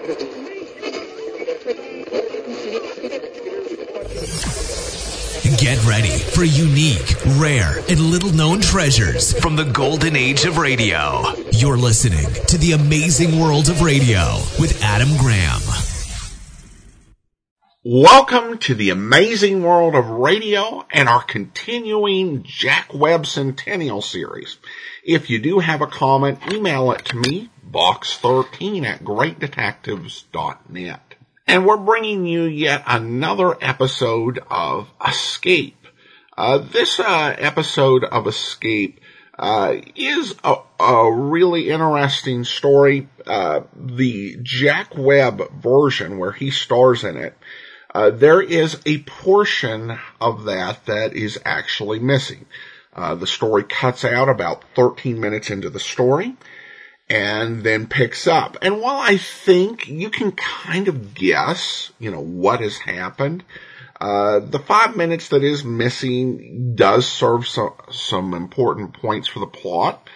Get ready for unique, rare, and little known treasures from the golden age of radio. You're listening to the amazing world of radio with Adam Graham. Welcome to the amazing world of radio and our continuing Jack Webb Centennial series. If you do have a comment, email it to me, box13 at greatdetectives.net. And we're bringing you yet another episode of Escape. Uh, this uh, episode of Escape uh, is a, a, really interesting story. Uh, the Jack Webb version, where he stars in it, uh, there is a portion of that that is actually missing. Uh, the story cuts out about 13 minutes into the story and then picks up. And while I think you can kind of guess, you know, what has happened, uh, the five minutes that is missing does serve some, some important points for the plot.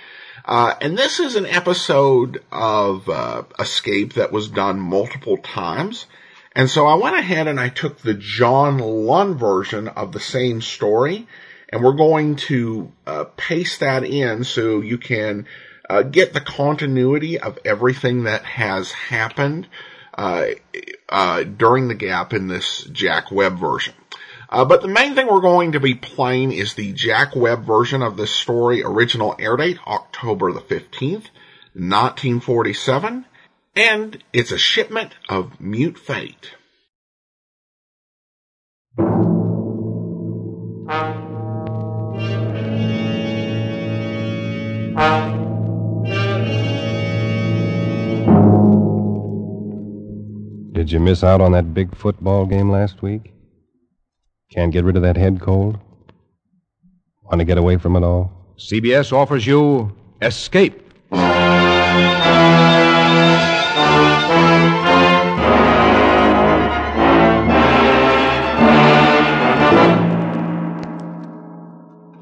Uh, and this is an episode of uh, Escape that was done multiple times. And so I went ahead and I took the John Lunn version of the same story, and we're going to uh, paste that in so you can uh, get the continuity of everything that has happened uh, uh, during the gap in this Jack Webb version. Uh, but the main thing we're going to be playing is the Jack Webb version of this story, original air date October the 15th, 1947, and it's a shipment of mute fate. Did you miss out on that big football game last week? Can't get rid of that head cold? Want to get away from it all? CBS offers you Escape.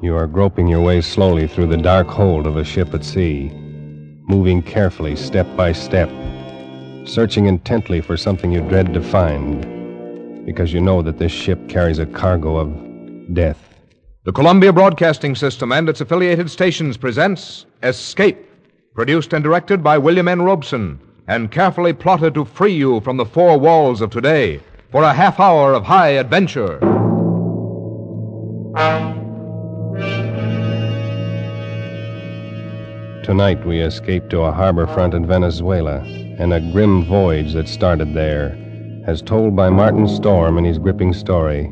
You are groping your way slowly through the dark hold of a ship at sea, moving carefully, step by step searching intently for something you dread to find, because you know that this ship carries a cargo of death. The Columbia Broadcasting System and its affiliated stations presents Escape, produced and directed by William N. Robson, and carefully plotted to free you from the four walls of today for a half hour of high adventure. Tonight we escape to a harbor front in Venezuela and a grim voyage that started there, as told by Martin Storm in his gripping story,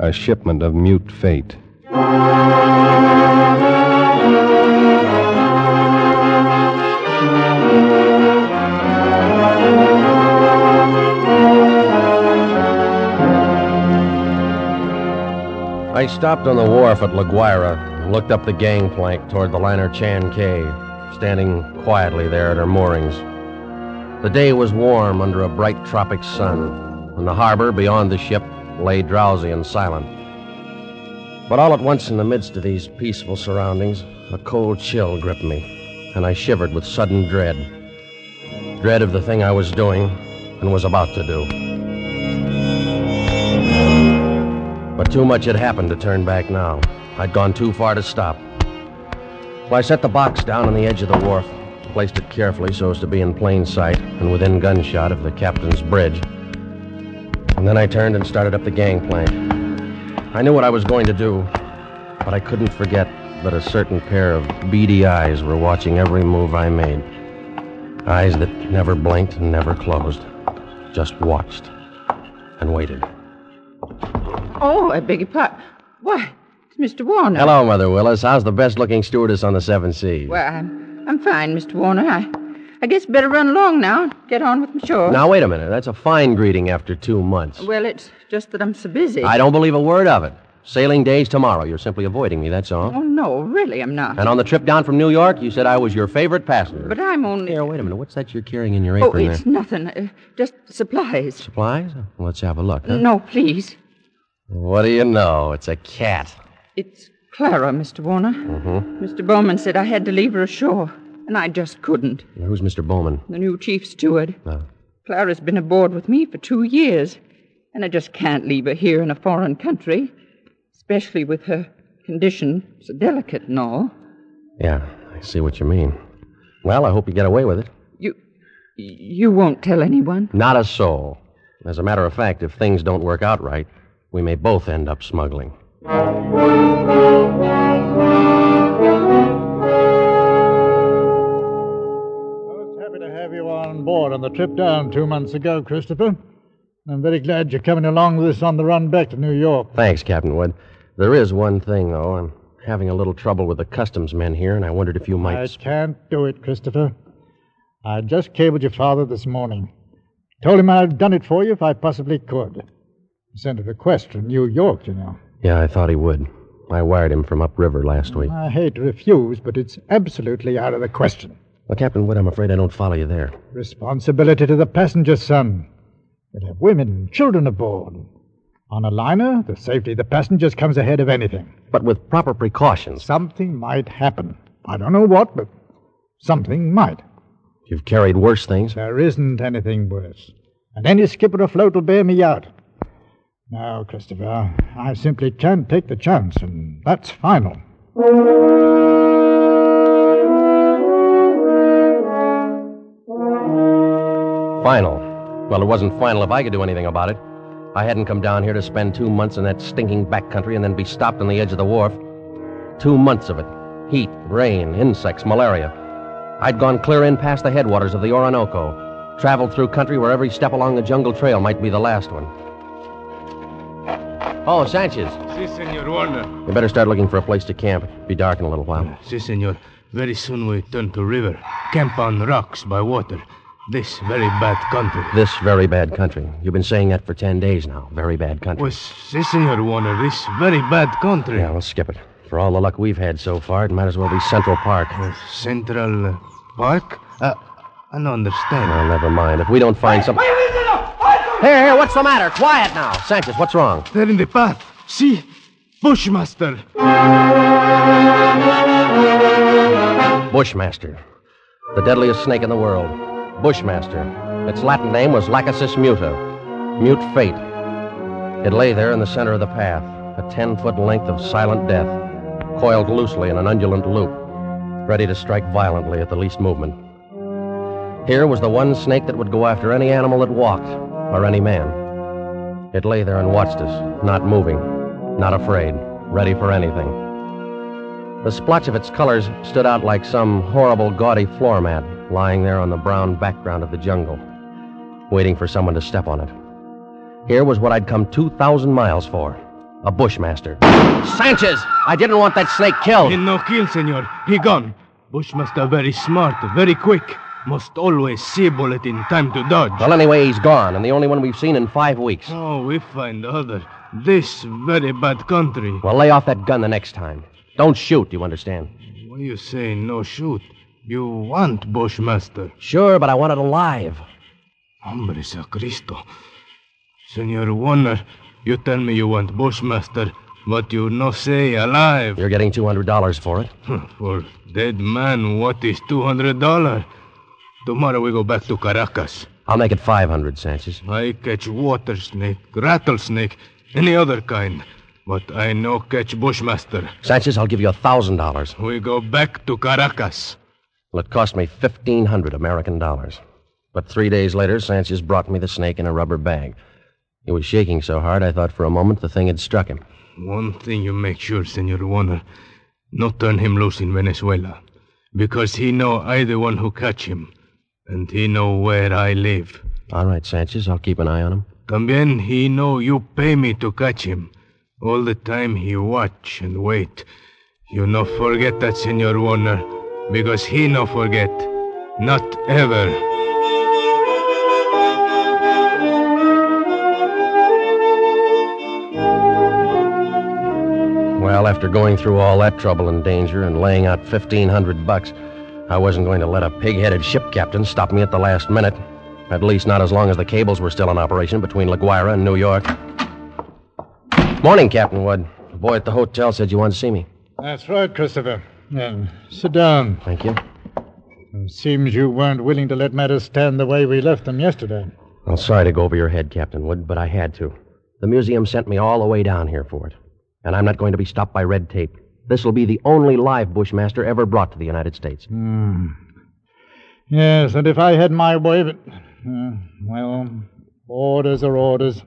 A Shipment of Mute Fate. I stopped on the wharf at La Guaira and looked up the gangplank toward the liner Chan K, standing quietly there at her moorings. The day was warm under a bright tropic sun, and the harbor beyond the ship lay drowsy and silent. But all at once, in the midst of these peaceful surroundings, a cold chill gripped me, and I shivered with sudden dread. Dread of the thing I was doing and was about to do. But too much had happened to turn back now. I'd gone too far to stop. So I set the box down on the edge of the wharf placed it carefully so as to be in plain sight and within gunshot of the captain's bridge. And then I turned and started up the gangplank. I knew what I was going to do, but I couldn't forget that a certain pair of beady eyes were watching every move I made. Eyes that never blinked and never closed, just watched and waited. Oh, I beg your pardon. Why, it's Mr. Warner. Hello, Mother Willis. How's the best looking stewardess on the Seven Seas? Well, I'm I'm fine, Mr. Warner. I, I guess better run along now. And get on with my chore. Now, wait a minute. That's a fine greeting after two months. Well, it's just that I'm so busy. I don't believe a word of it. Sailing day's tomorrow. You're simply avoiding me, that's all. Oh, no, really, I'm not. And on the trip down from New York, you said I was your favorite passenger. But I'm only. Here, wait a minute. What's that you're carrying in your apron oh, it's there? nothing. Uh, just supplies. Supplies? Let's have a look. Huh? No, please. What do you know? It's a cat. It's Clara, Mr. Warner. Mm-hmm. Mr. Bowman said I had to leave her ashore and I just couldn't. Who's Mr. Bowman? The new chief steward. Oh. Clara's been aboard with me for two years, and I just can't leave her here in a foreign country, especially with her condition so delicate and all. Yeah, I see what you mean. Well, I hope you get away with it. You. You won't tell anyone? Not a soul. As a matter of fact, if things don't work out right, we may both end up smuggling. On board on the trip down two months ago, Christopher. I'm very glad you're coming along with us on the run back to New York. Thanks, Captain Wood. There is one thing, though. I'm having a little trouble with the customs men here, and I wondered if you might. I can't do it, Christopher. I just cabled your father this morning. Told him I'd done it for you if I possibly could. Sent a request from New York, you know. Yeah, I thought he would. I wired him from upriver last week. I hate to refuse, but it's absolutely out of the question. Well, Captain Wood, I'm afraid I don't follow you there. Responsibility to the passenger, son. We'll have women and children aboard. On a liner, the safety of the passengers comes ahead of anything. But with proper precautions. Something might happen. I don't know what, but something might. You've carried worse things. There isn't anything worse. And any skipper afloat will bear me out. Now, Christopher, I simply can't take the chance, and that's final. Final. Well, it wasn't final if I could do anything about it. I hadn't come down here to spend two months in that stinking backcountry and then be stopped on the edge of the wharf. Two months of it. Heat, rain, insects, malaria. I'd gone clear in past the headwaters of the Orinoco, traveled through country where every step along the jungle trail might be the last one. Oh, Sanchez. Si, Senor Warner. We better start looking for a place to camp. It'll Be dark in a little while. Si, Senor. Very soon we turn to river. Camp on rocks by water. This very bad country. This very bad country. You've been saying that for ten days now. Very bad country. Well, si, Senor Warner. This very bad country. Yeah, let's skip it. For all the luck we've had so far, it might as well be Central Park. Uh, Central Park? Uh, I don't understand. Well, never mind. If we don't find some. Here, here, what's the matter? Quiet now. Sanchez, what's wrong? They're in the path. See? Bushmaster. Bushmaster. The deadliest snake in the world. Bushmaster. Its Latin name was Lachesis muta. Mute fate. It lay there in the center of the path, a ten foot length of silent death, coiled loosely in an undulant loop, ready to strike violently at the least movement. Here was the one snake that would go after any animal that walked, or any man. It lay there and watched us, not moving, not afraid, ready for anything. The splotch of its colors stood out like some horrible, gaudy floor mat lying there on the brown background of the jungle, waiting for someone to step on it. Here was what I'd come 2,000 miles for a bushmaster. Sanchez! I didn't want that snake killed. He no kill, Senor. He gone. Bushmaster very smart, very quick. Must always see bullet in time to dodge. Well, anyway, he's gone, and the only one we've seen in five weeks. Oh, we find other. This very bad country. Well, lay off that gun the next time. Don't shoot, you understand? What are you say no shoot? You want Bushmaster. Sure, but I want it alive. Hombre Cristo. Senor Warner, you tell me you want Bushmaster, but you no say alive. You're getting $200 for it. For dead man, what is $200? Tomorrow we go back to Caracas. I'll make it 500, Sanchez. I catch water snake, rattlesnake, any other kind. But I no catch Bushmaster. Sanchez, I'll give you a $1,000. We go back to Caracas. Well, it cost me 1,500 American dollars. But three days later, Sanchez brought me the snake in a rubber bag. He was shaking so hard, I thought for a moment the thing had struck him. One thing you make sure, Senor Warner. Not turn him loose in Venezuela. Because he know I the one who catch him. And he know where I live. All right, Sanchez, I'll keep an eye on him. Tambien he know you pay me to catch him. All the time he watch and wait. You no forget that, Senor Warner. Because he no forget. Not ever. Well, after going through all that trouble and danger and laying out 1,500 bucks, I wasn't going to let a pig headed ship captain stop me at the last minute. At least not as long as the cables were still in operation between La Guaira and New York. Morning, Captain Wood. The boy at the hotel said you wanted to see me. That's right, Christopher. And sit down. Thank you. It seems you weren't willing to let matters stand the way we left them yesterday. I'm sorry to go over your head, Captain Wood, but I had to. The museum sent me all the way down here for it. And I'm not going to be stopped by red tape. This will be the only live Bushmaster ever brought to the United States. Hmm. Yes, and if I had my way, but. Uh, well, orders are orders.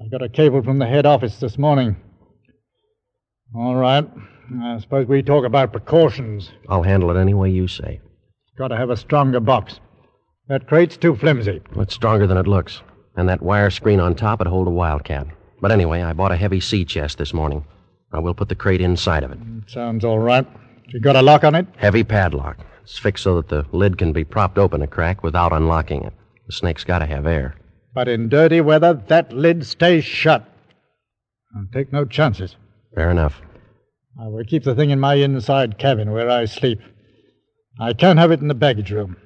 I got a cable from the head office this morning. All right. I suppose we talk about precautions. I'll handle it any way you say. Got to have a stronger box. That crate's too flimsy. It's stronger than it looks. And that wire screen on top would hold a wildcat. But anyway, I bought a heavy sea chest this morning. I will put the crate inside of it. Mm, sounds all right. You got a lock on it? Heavy padlock. It's fixed so that the lid can be propped open a crack without unlocking it. The snake's got to have air. But in dirty weather, that lid stays shut. I'll take no chances. Fair enough. I will keep the thing in my inside cabin where I sleep. I can't have it in the baggage room.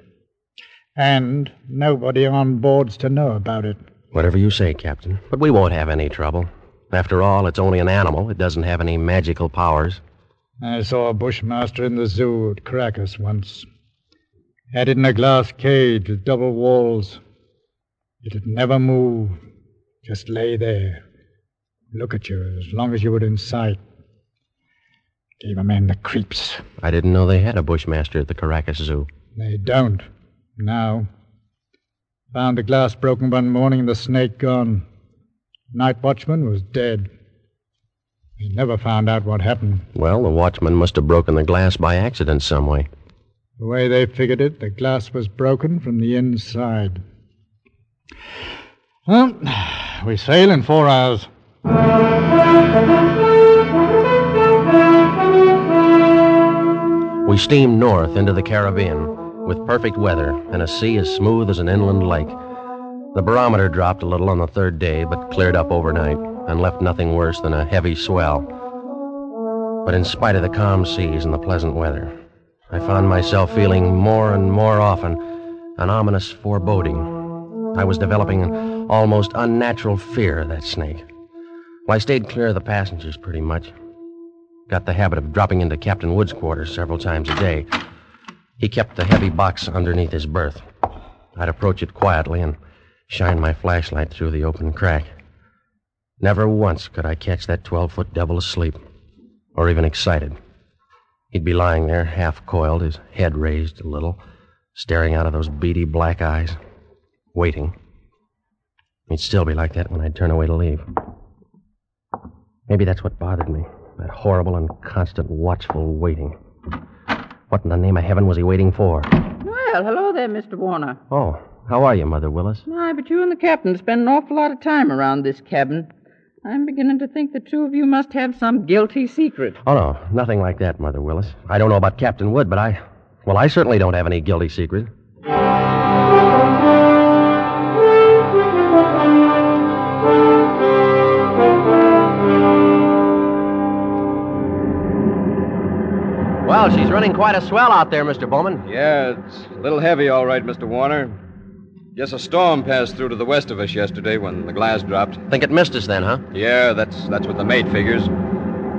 And nobody on board's to know about it. Whatever you say, Captain. But we won't have any trouble. After all, it's only an animal. It doesn't have any magical powers. I saw a bushmaster in the zoo at Caracas once. Had it in a glass cage with double walls. It'd never move. Just lay there. Look at you as long as you were in sight. Gave a man the creeps. I didn't know they had a bushmaster at the Caracas Zoo. They don't. Now. Found the glass broken one morning and the snake gone. Night watchman was dead. They never found out what happened. Well, the watchman must have broken the glass by accident some way. The way they figured it, the glass was broken from the inside. Well, we sail in four hours. We steamed north into the Caribbean with perfect weather and a sea as smooth as an inland lake. The barometer dropped a little on the third day, but cleared up overnight and left nothing worse than a heavy swell. But in spite of the calm seas and the pleasant weather, I found myself feeling more and more often an ominous foreboding. I was developing an almost unnatural fear of that snake. Well, I stayed clear of the passengers pretty much. Got the habit of dropping into Captain Wood's quarters several times a day. He kept the heavy box underneath his berth. I'd approach it quietly and shine my flashlight through the open crack. Never once could I catch that 12 foot devil asleep, or even excited. He'd be lying there, half coiled, his head raised a little, staring out of those beady black eyes, waiting. He'd still be like that when I'd turn away to leave. Maybe that's what bothered me that horrible and constant watchful waiting. What in the name of heaven was he waiting for? Well, hello there, Mr. Warner. Oh, how are you, Mother Willis? Aye, but you and the captain spend an awful lot of time around this cabin. I'm beginning to think the two of you must have some guilty secret. Oh, no, nothing like that, Mother Willis. I don't know about Captain Wood, but I. Well, I certainly don't have any guilty secret. She's running quite a swell out there, Mr. Bowman. Yeah, it's a little heavy, all right, Mr. Warner. Guess a storm passed through to the west of us yesterday when the glass dropped. Think it missed us then, huh? Yeah, that's that's what the mate figures.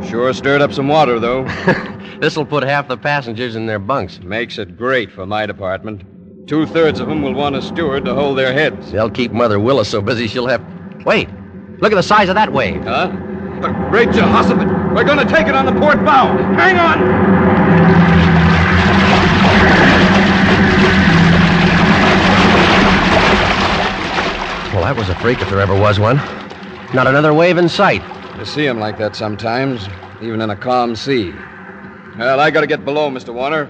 Sure stirred up some water, though. This'll put half the passengers in their bunks. Makes it great for my department. Two thirds of them will want a steward to hold their heads. They'll keep Mother Willis so busy she'll have. Wait! Look at the size of that wave. Huh? The great Jehoshaphat! We're going to take it on the port bow! Hang on! Well, that was a freak if there ever was one. Not another wave in sight. You see 'em like that sometimes, even in a calm sea. Well, I got to get below, Mr. Warner.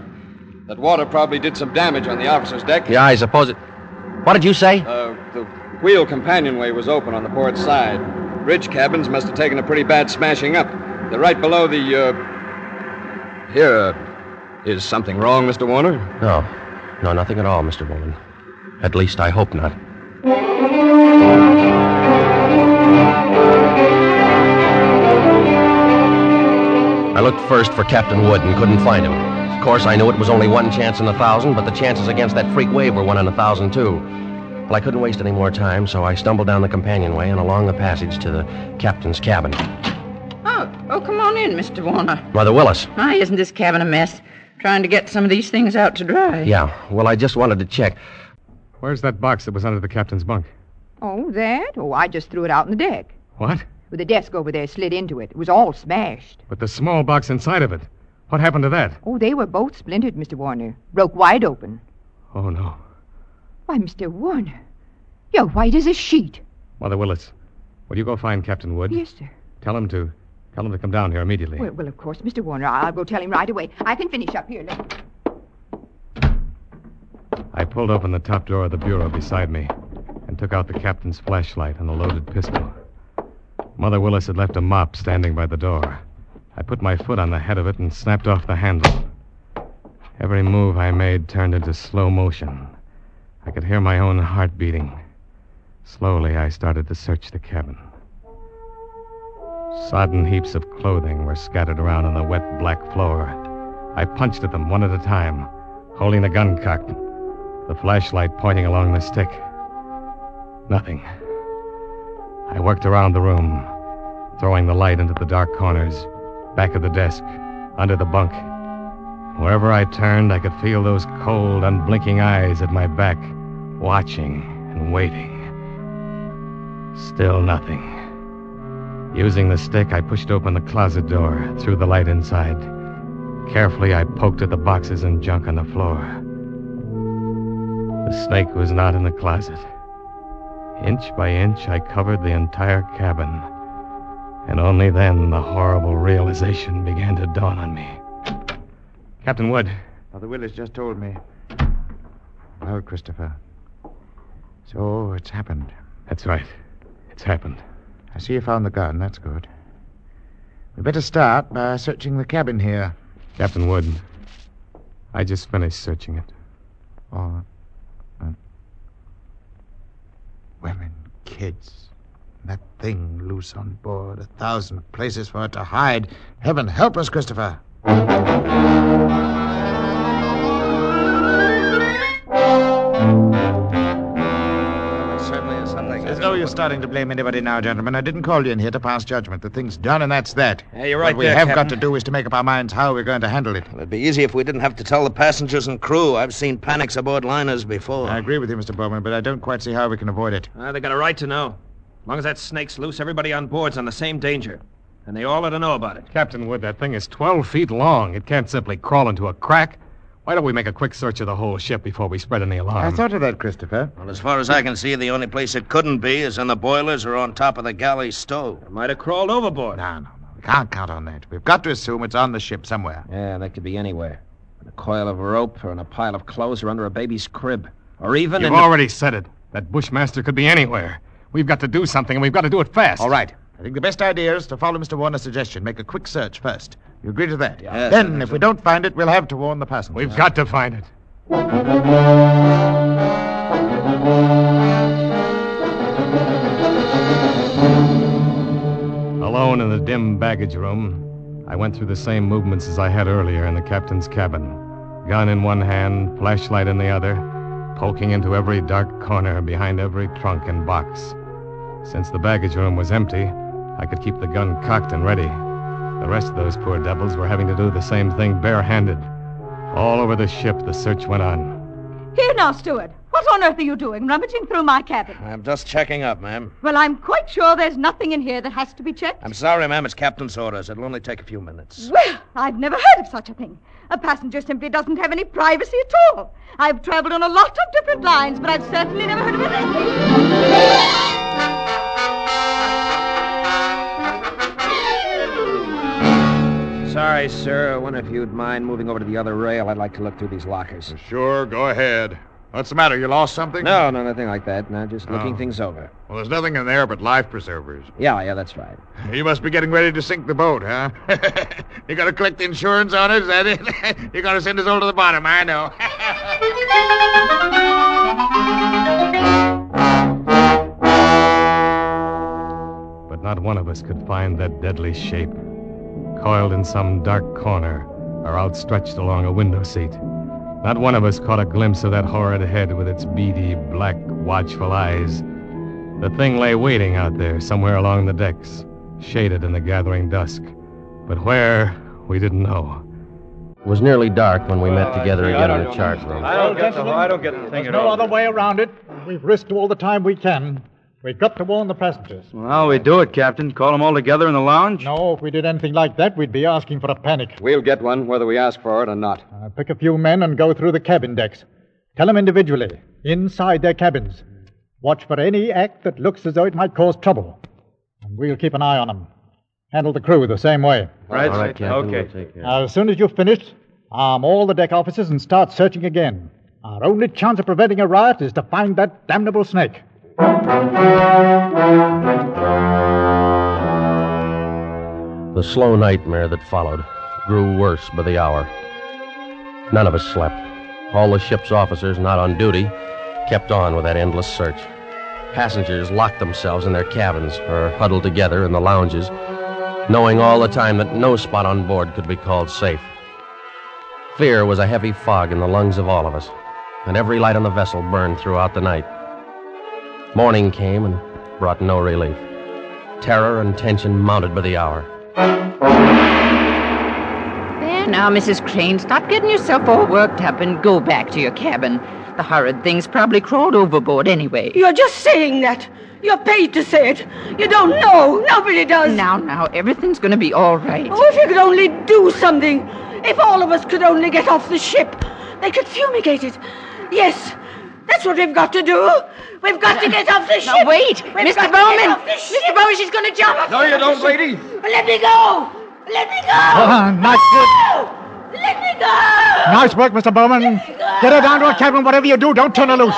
That water probably did some damage on the officer's deck. Yeah, I suppose it. What did you say? Uh, the wheel companionway was open on the port side. Bridge cabins must have taken a pretty bad smashing up. They're right below the, uh. Here, uh, is something wrong, Mr. Warner? No. No, nothing at all, Mr. Bowman. At least I hope not. I looked first for Captain Wood and couldn't find him. Of course, I knew it was only one chance in a thousand, but the chances against that freak wave were one in a thousand, too. Well, I couldn't waste any more time, so I stumbled down the companionway and along the passage to the captain's cabin. Oh, oh, come on in, Mr. Warner. Mother Willis. Ah, isn't this cabin a mess? trying to get some of these things out to dry. Yeah, well, I just wanted to check. Where's that box that was under the captain's bunk? Oh, that? Oh, I just threw it out on the deck. What? With the desk over there slid into it. It was all smashed. But the small box inside of it. What happened to that? Oh, they were both splintered, Mr. Warner. Broke wide open. Oh, no. Why, Mr. Warner, you're white as a sheet. Mother Willis, will you go find Captain Wood? Yes, sir. Tell him to. Tell him to come down here immediately. Well, well, of course, Mr. Warner. I'll go tell him right away. I can finish up here. Let... I pulled open the top drawer of the bureau beside me and took out the captain's flashlight and a loaded pistol. Mother Willis had left a mop standing by the door. I put my foot on the head of it and snapped off the handle. Every move I made turned into slow motion. I could hear my own heart beating. Slowly, I started to search the cabin. Sodden heaps of clothing were scattered around on the wet black floor. I punched at them one at a time, holding the gun cocked, the flashlight pointing along the stick. Nothing. I worked around the room, throwing the light into the dark corners, back of the desk, under the bunk. Wherever I turned, I could feel those cold, unblinking eyes at my back, watching and waiting. Still nothing. Using the stick, I pushed open the closet door, threw the light inside. Carefully, I poked at the boxes and junk on the floor. The snake was not in the closet. Inch by inch, I covered the entire cabin. And only then the horrible realization began to dawn on me. Captain Wood. Mother Willis just told me. Well, Christopher. So it's happened. That's right. It's happened. I see you found the gun. That's good. We better start by searching the cabin here. Captain Wood, I just finished searching it. Oh. Uh, women, kids. That thing loose on board. A thousand places for it to hide. Heaven help us, Christopher. Starting to blame anybody now, gentlemen. I didn't call you in here to pass judgment. The thing's done, and that's that. Yeah, you're right What we there, have Captain. got to do is to make up our minds how we're going to handle it. It'd be easy if we didn't have to tell the passengers and crew. I've seen panics aboard liners before. I agree with you, Mr. Bowman, but I don't quite see how we can avoid it. Uh, they got a right to know. As long as that snake's loose, everybody on board's on the same danger. And they all ought to know about it. Captain Wood, that thing is 12 feet long. It can't simply crawl into a crack. Why don't we make a quick search of the whole ship before we spread any alarm? I thought of that, Christopher. Well, as far as I can see, the only place it couldn't be is in the boilers or on top of the galley stove. It might have crawled overboard. No, no, no. We can't count on that. We've got to assume it's on the ship somewhere. Yeah, that could be anywhere. In a coil of rope, or in a pile of clothes, or under a baby's crib. Or even You've in. the- already said it. That Bushmaster could be anywhere. We've got to do something, and we've got to do it fast. All right. I think the best idea is to follow Mr. Warner's suggestion. Make a quick search first. You agree to that? Yes, then, if we don't find it, we'll have to warn the passengers. We've got to find it. Alone in the dim baggage room, I went through the same movements as I had earlier in the captain's cabin. Gun in one hand, flashlight in the other, poking into every dark corner behind every trunk and box. Since the baggage room was empty, I could keep the gun cocked and ready. The rest of those poor devils were having to do the same thing barehanded. All over the ship, the search went on. Here now, steward. What on earth are you doing, rummaging through my cabin? I'm just checking up, ma'am. Well, I'm quite sure there's nothing in here that has to be checked. I'm sorry, ma'am. It's captain's orders. It'll only take a few minutes. Well, I've never heard of such a thing. A passenger simply doesn't have any privacy at all. I've traveled on a lot of different lines, but I've certainly never heard of anything. Sorry, sir. I wonder if you'd mind moving over to the other rail. I'd like to look through these lockers. Sure, go ahead. What's the matter? You lost something? No, no, nothing like that. No, just looking Oh. things over. Well, there's nothing in there but life preservers. Yeah, yeah, that's right. You must be getting ready to sink the boat, huh? you got to collect the insurance on it, is that it? You're going to send us all to the bottom, I know. But not one of us could find that deadly shape, coiled in some dark corner or outstretched along a window seat. Not one of us caught a glimpse of that horrid head with its beady, black, watchful eyes. The thing lay waiting out there, somewhere along the decks, shaded in the gathering dusk. But where, we didn't know. It was nearly dark when we met uh, together again in the chart room. I don't get the I don't get the thing There's at no all. other way around it. We've risked all the time we can. We've got to warn the passengers. Well, we do it, Captain. Call them all together in the lounge? No, if we did anything like that, we'd be asking for a panic. We'll get one whether we ask for it or not. Uh, pick a few men and go through the cabin decks. Tell them individually, inside their cabins. Watch for any act that looks as though it might cause trouble. And we'll keep an eye on them. Handle the crew the same way. Right, All right, Captain. Okay. We'll take care. Now, as soon as you've finished, arm all the deck officers and start searching again. Our only chance of preventing a riot is to find that damnable snake. The slow nightmare that followed grew worse by the hour. None of us slept. All the ship's officers not on duty kept on with that endless search. Passengers locked themselves in their cabins or huddled together in the lounges, knowing all the time that no spot on board could be called safe. Fear was a heavy fog in the lungs of all of us, and every light on the vessel burned throughout the night. Morning came and brought no relief. Terror and tension mounted by the hour. There now, Mrs. Crane, stop getting yourself all worked up and go back to your cabin. The horrid thing's probably crawled overboard anyway. You're just saying that. You're paid to say it. You don't know. Nobody does. Now, now, everything's going to be all right. Oh, if you could only do something. If all of us could only get off the ship, they could fumigate it. Yes, that's what we've got to do. We've got to get off the ship. Now, wait, We've Mr. got to get Bowman. off the ship. Mr. Bowman, she's going to jump. No, you don't, lady. Let me go. Let me go. Ah, nice No! Let me go. Nice work, Mr. Bowman. Get her down to her cabin, whatever you do, don't turn her loose.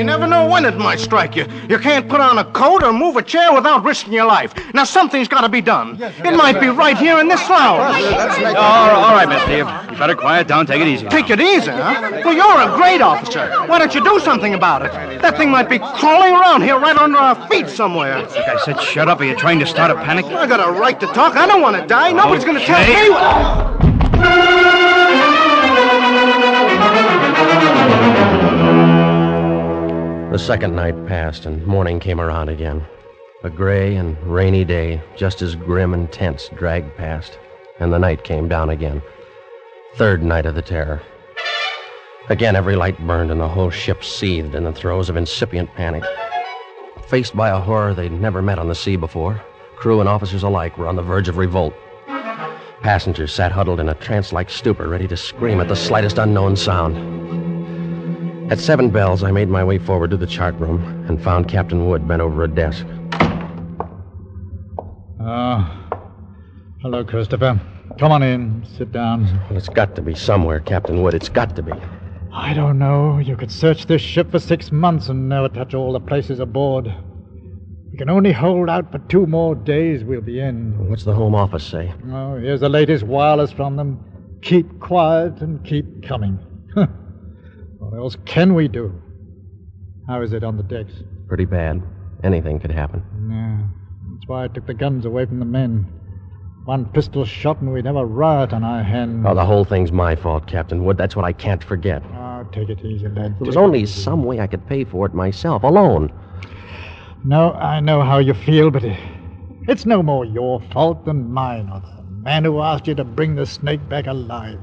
Well, you never know when it might strike you. You can't put on a coat or move a chair without risking your life. Now, something's got to be done. it might be right here in this lounge. all, all right, Miss Steve. You better quiet down. Take it easy. Take it easy, huh? Well, you're a great officer. Why don't you do something about it? That thing might be crawling around here right under our feet somewhere. Like I said, shut up. Are you trying to start a panic? I got a right to talk. I don't want to die. Nobody's going to tell Okay. me The second night passed, and morning came around again. A gray and rainy day, just as grim and tense, dragged past, and the night came down again. Third night of the terror. Again, every light burned, and the whole ship seethed in the throes of incipient panic. Faced by a horror they'd never met on the sea before, crew and officers alike were on the verge of revolt. Passengers sat huddled in a trance like stupor, ready to scream at the slightest unknown sound. At seven bells, I made my way forward to the chart room and found Captain Wood bent over a desk. Ah. hello, Christopher. Come on in. Sit down. Well, it's got to be somewhere, Captain Wood. It's got to be. I don't know. You could search this ship for six months and never touch all the places aboard. We can only hold out for two more days. We'll be in. What's the Home Office say? Oh, here's the latest wireless from them. Keep quiet and keep coming. what else can we do? How is it on the decks? Pretty bad. Anything could happen. Yeah, that's why I took the guns away from the men. One pistol shot and we'd have a riot on our hands. Oh, the whole thing's my fault, Captain Wood. That's what I can't forget. Oh, take it easy, lad. There was only some way I could pay for it myself, alone. No, I know how you feel, but it's no more your fault than mine or the man who asked you to bring the snake back alive.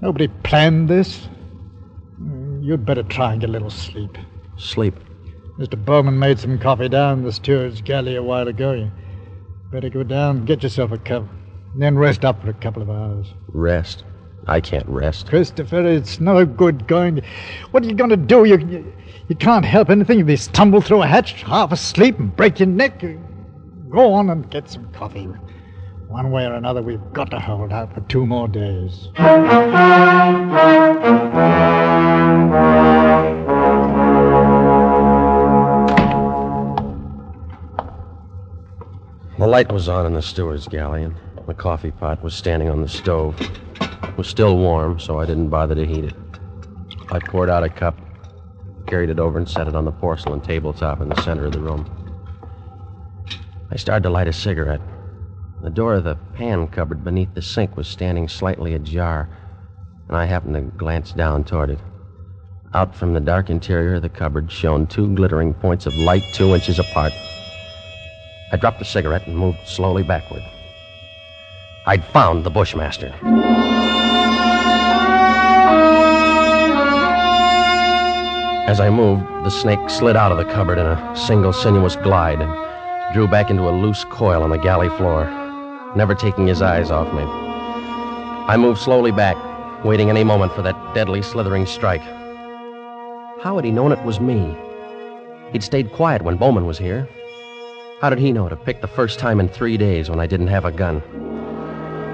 Nobody planned this. You'd better try and get a little sleep. Sleep. Mr. Bowman made some coffee down the steward's galley a while ago. You better go down and get yourself a cup. and Then rest up for a couple of hours. Rest. I can't rest. Christopher, it's no good going. What are you going to do? You, you, you can't help anything if you stumble through a hatch half asleep and break your neck. Go on and get some coffee. One way or another, we've got to hold out for two more days. The light was on in the steward's galley, and the coffee pot was standing on the stove. It was still warm, so I didn't bother to heat it. I poured out a cup, carried it over, and set it on the porcelain tabletop in the center of the room. I started to light a cigarette. The door of the pan cupboard beneath the sink was standing slightly ajar, and I happened to glance down toward it. Out from the dark interior of the cupboard shone two glittering points of light two inches apart. I dropped the cigarette and moved slowly backward. I'd found the Bushmaster. As I moved, the snake slid out of the cupboard in a single sinuous glide and drew back into a loose coil on the galley floor, never taking his eyes off me. I moved slowly back, waiting any moment for that deadly, slithering strike. How had he known it was me? He'd stayed quiet when Bowman was here. How did he know to pick the first time in three days when I didn't have a gun?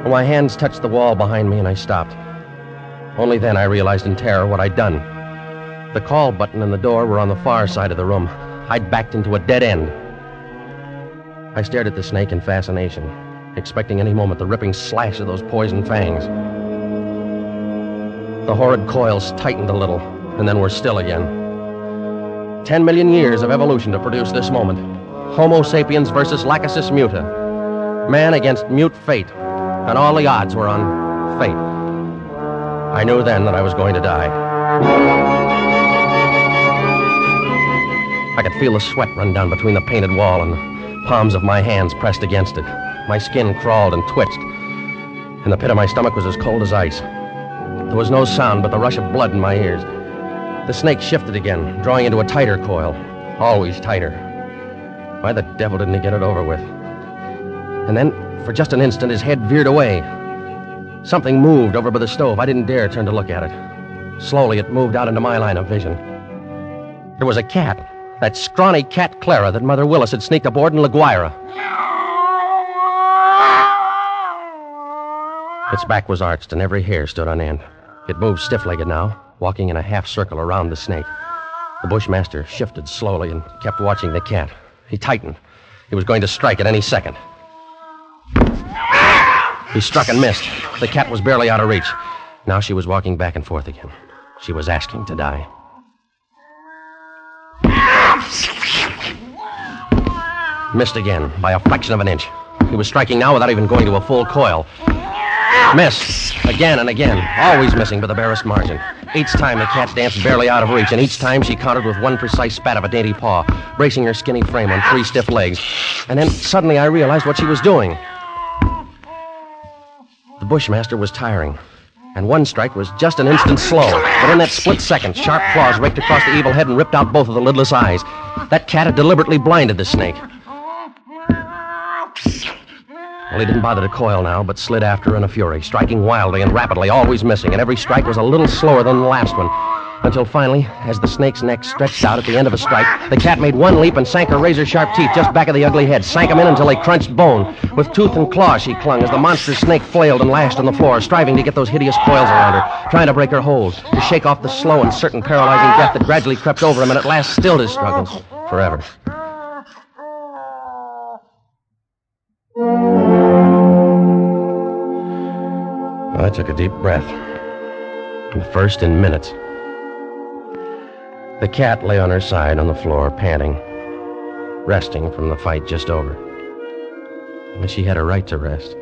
Well, my hands touched the wall behind me and I stopped. Only then I realized in terror what I'd done. The call button and the door were on the far side of the room. I'd backed into a dead end. I stared at the snake in fascination, expecting any moment the ripping slash of those poison fangs. The horrid coils tightened a little, and then we're still again. Ten million years of evolution to produce this moment. Homo sapiens versus Lachesis muta. Man against mute fate, and all the odds were on fate. I knew then that I was going to die. I could feel the sweat run down between the painted wall and the palms of my hands pressed against it. My skin crawled and twitched, and the pit of my stomach was as cold as ice. There was no sound but the rush of blood in my ears. The snake shifted again, drawing into a tighter coil, always tighter. Why the devil didn't he get it over with? And then, for just an instant, his head veered away. Something moved over by the stove. I didn't dare turn to look at it. Slowly, it moved out into my line of vision. There was a cat, that scrawny cat Clara that Mother Willis had sneaked aboard in La Guaira. Its back was arched and every hair stood on end. It moved stiff legged now, walking in a half circle around the snake. The Bushmaster shifted slowly and kept watching the cat. He tightened. He was going to strike at any second. He struck and missed. The cat was barely out of reach. Now she was walking back and forth again. She was asking to die. Missed again by a fraction of an inch. He was striking now without even going to a full coil. Missed again and again, always missing by the barest margin. Each time the cat danced barely out of reach, and each time she countered with one precise spat of a dainty paw, bracing her skinny frame on three stiff legs. And then suddenly I realized what she was doing. The Bushmaster was tiring, and one strike was just an instant slow. But in that split second, sharp claws raked across the evil head and ripped out both of the lidless eyes. That cat had deliberately blinded the snake. Well, he didn't bother to coil now, but slid after in a fury, striking wildly and rapidly, always missing, and every strike was a little slower than the last one. Until finally, as the snake's neck stretched out at the end of a strike, the cat made one leap and sank her razor sharp teeth just back of the ugly head, sank them in until they crunched bone. With tooth and claw, she clung as the monstrous snake flailed and lashed on the floor, striving to get those hideous coils around her, trying to break her hold, to shake off the slow and certain paralyzing death that gradually crept over him and at last stilled his struggles forever. Took a deep breath. The first in minutes. The cat lay on her side on the floor, panting, resting from the fight just over. And she had a right to rest.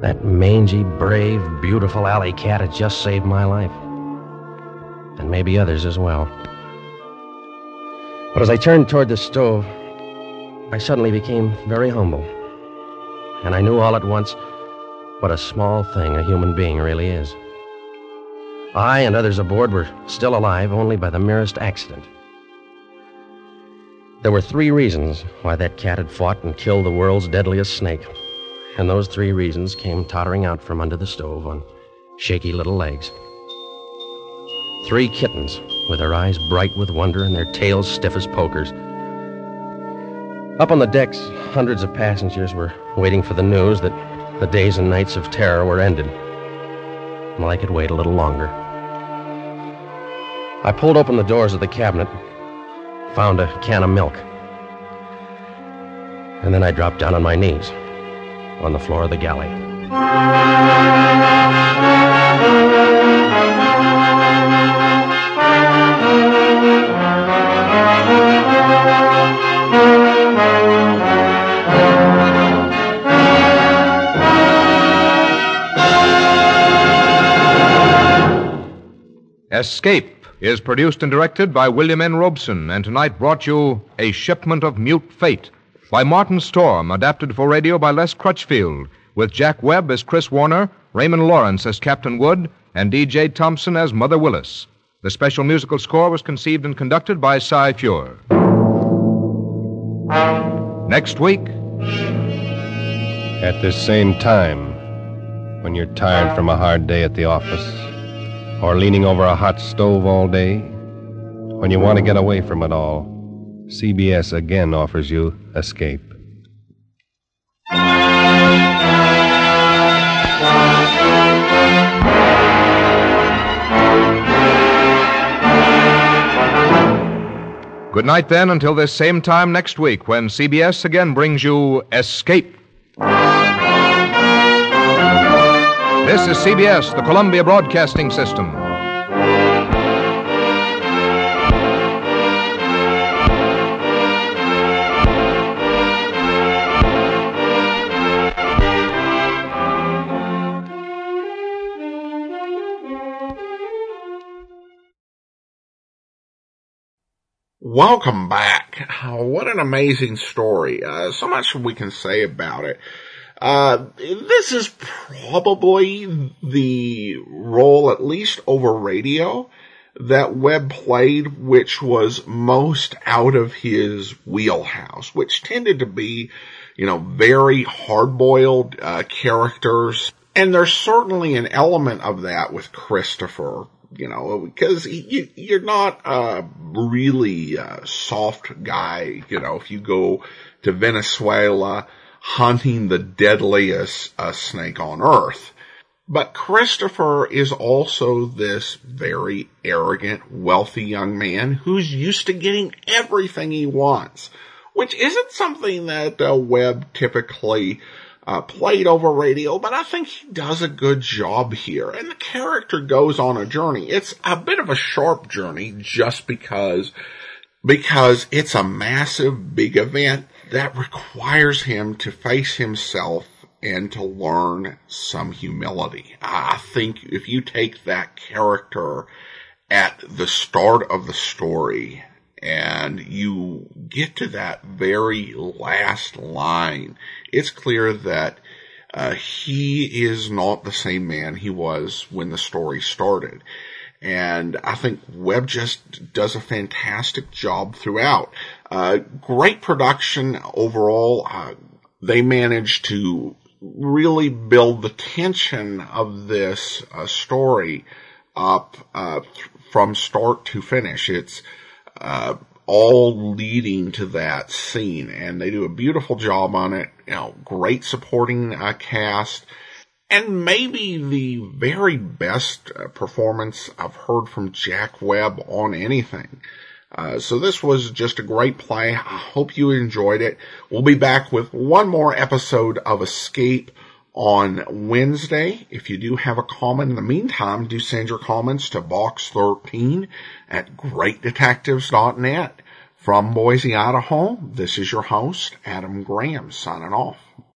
That mangy, brave, beautiful alley cat had just saved my life. And maybe others as well. But as I turned toward the stove, I suddenly became very humble. And I knew all at once what a small thing a human being really is. I and others aboard were still alive only by the merest accident. There were three reasons why that cat had fought and killed the world's deadliest snake. And those three reasons came tottering out from under the stove on shaky little legs. Three kittens, with their eyes bright with wonder and their tails stiff as pokers. Up on the decks, hundreds of passengers were waiting for the news that the days and nights of terror were ended. Well, I could wait a little longer. I pulled open the doors of the cabinet, found a can of milk, and then I dropped down on my knees on the floor of the galley. Escape is produced and directed by William N. Robson, and tonight brought you A Shipment of Mute Fate, by Martin Storm, adapted for radio by Les Crutchfield, with Jack Webb as Chris Warner, Raymond Lawrence as Captain Wood, and D.J. Thompson as Mother Willis. The special musical score was conceived and conducted by Cy Feuer. Next week. At this same time, when you're tired from a hard day at the office, or leaning over a hot stove all day, when you want to get away from it all, CBS again offers you Escape. Good night, then, until this same time next week when CBS again brings you Escape. This is CBS, the Columbia Broadcasting System. Welcome back. Oh, what an amazing story. Uh, so much we can say about it. Uh, this is probably the role, at least over radio, that Webb played, which was most out of his wheelhouse, which tended to be, you know, very hard-boiled uh, characters. And there's certainly an element of that with Christopher you know, because you, you're not a really uh, soft guy, you know, if you go to Venezuela hunting the deadliest uh, snake on earth. But Christopher is also this very arrogant, wealthy young man who's used to getting everything he wants, which isn't something that uh, Webb typically uh, played over radio, but I think he does a good job here. And the character goes on a journey. It's a bit of a sharp journey just because, because it's a massive big event that requires him to face himself and to learn some humility. I think if you take that character at the start of the story and you get to that very last line, it's clear that uh, he is not the same man he was when the story started. And I think Webb just does a fantastic job throughout. Uh, great production overall. Uh, they managed to really build the tension of this uh, story up uh, from start to finish. It's uh, all leading to that scene, and they do a beautiful job on it. You know, great supporting uh, cast, and maybe the very best uh, performance I've heard from Jack Webb on anything. Uh, so this was just a great play. I hope you enjoyed it. We'll be back with one more episode of Escape on Wednesday. If you do have a comment in the meantime, do send your comments to box13 at greatdetectives.net. From Boise, Idaho, this is your host, Adam Graham, signing off.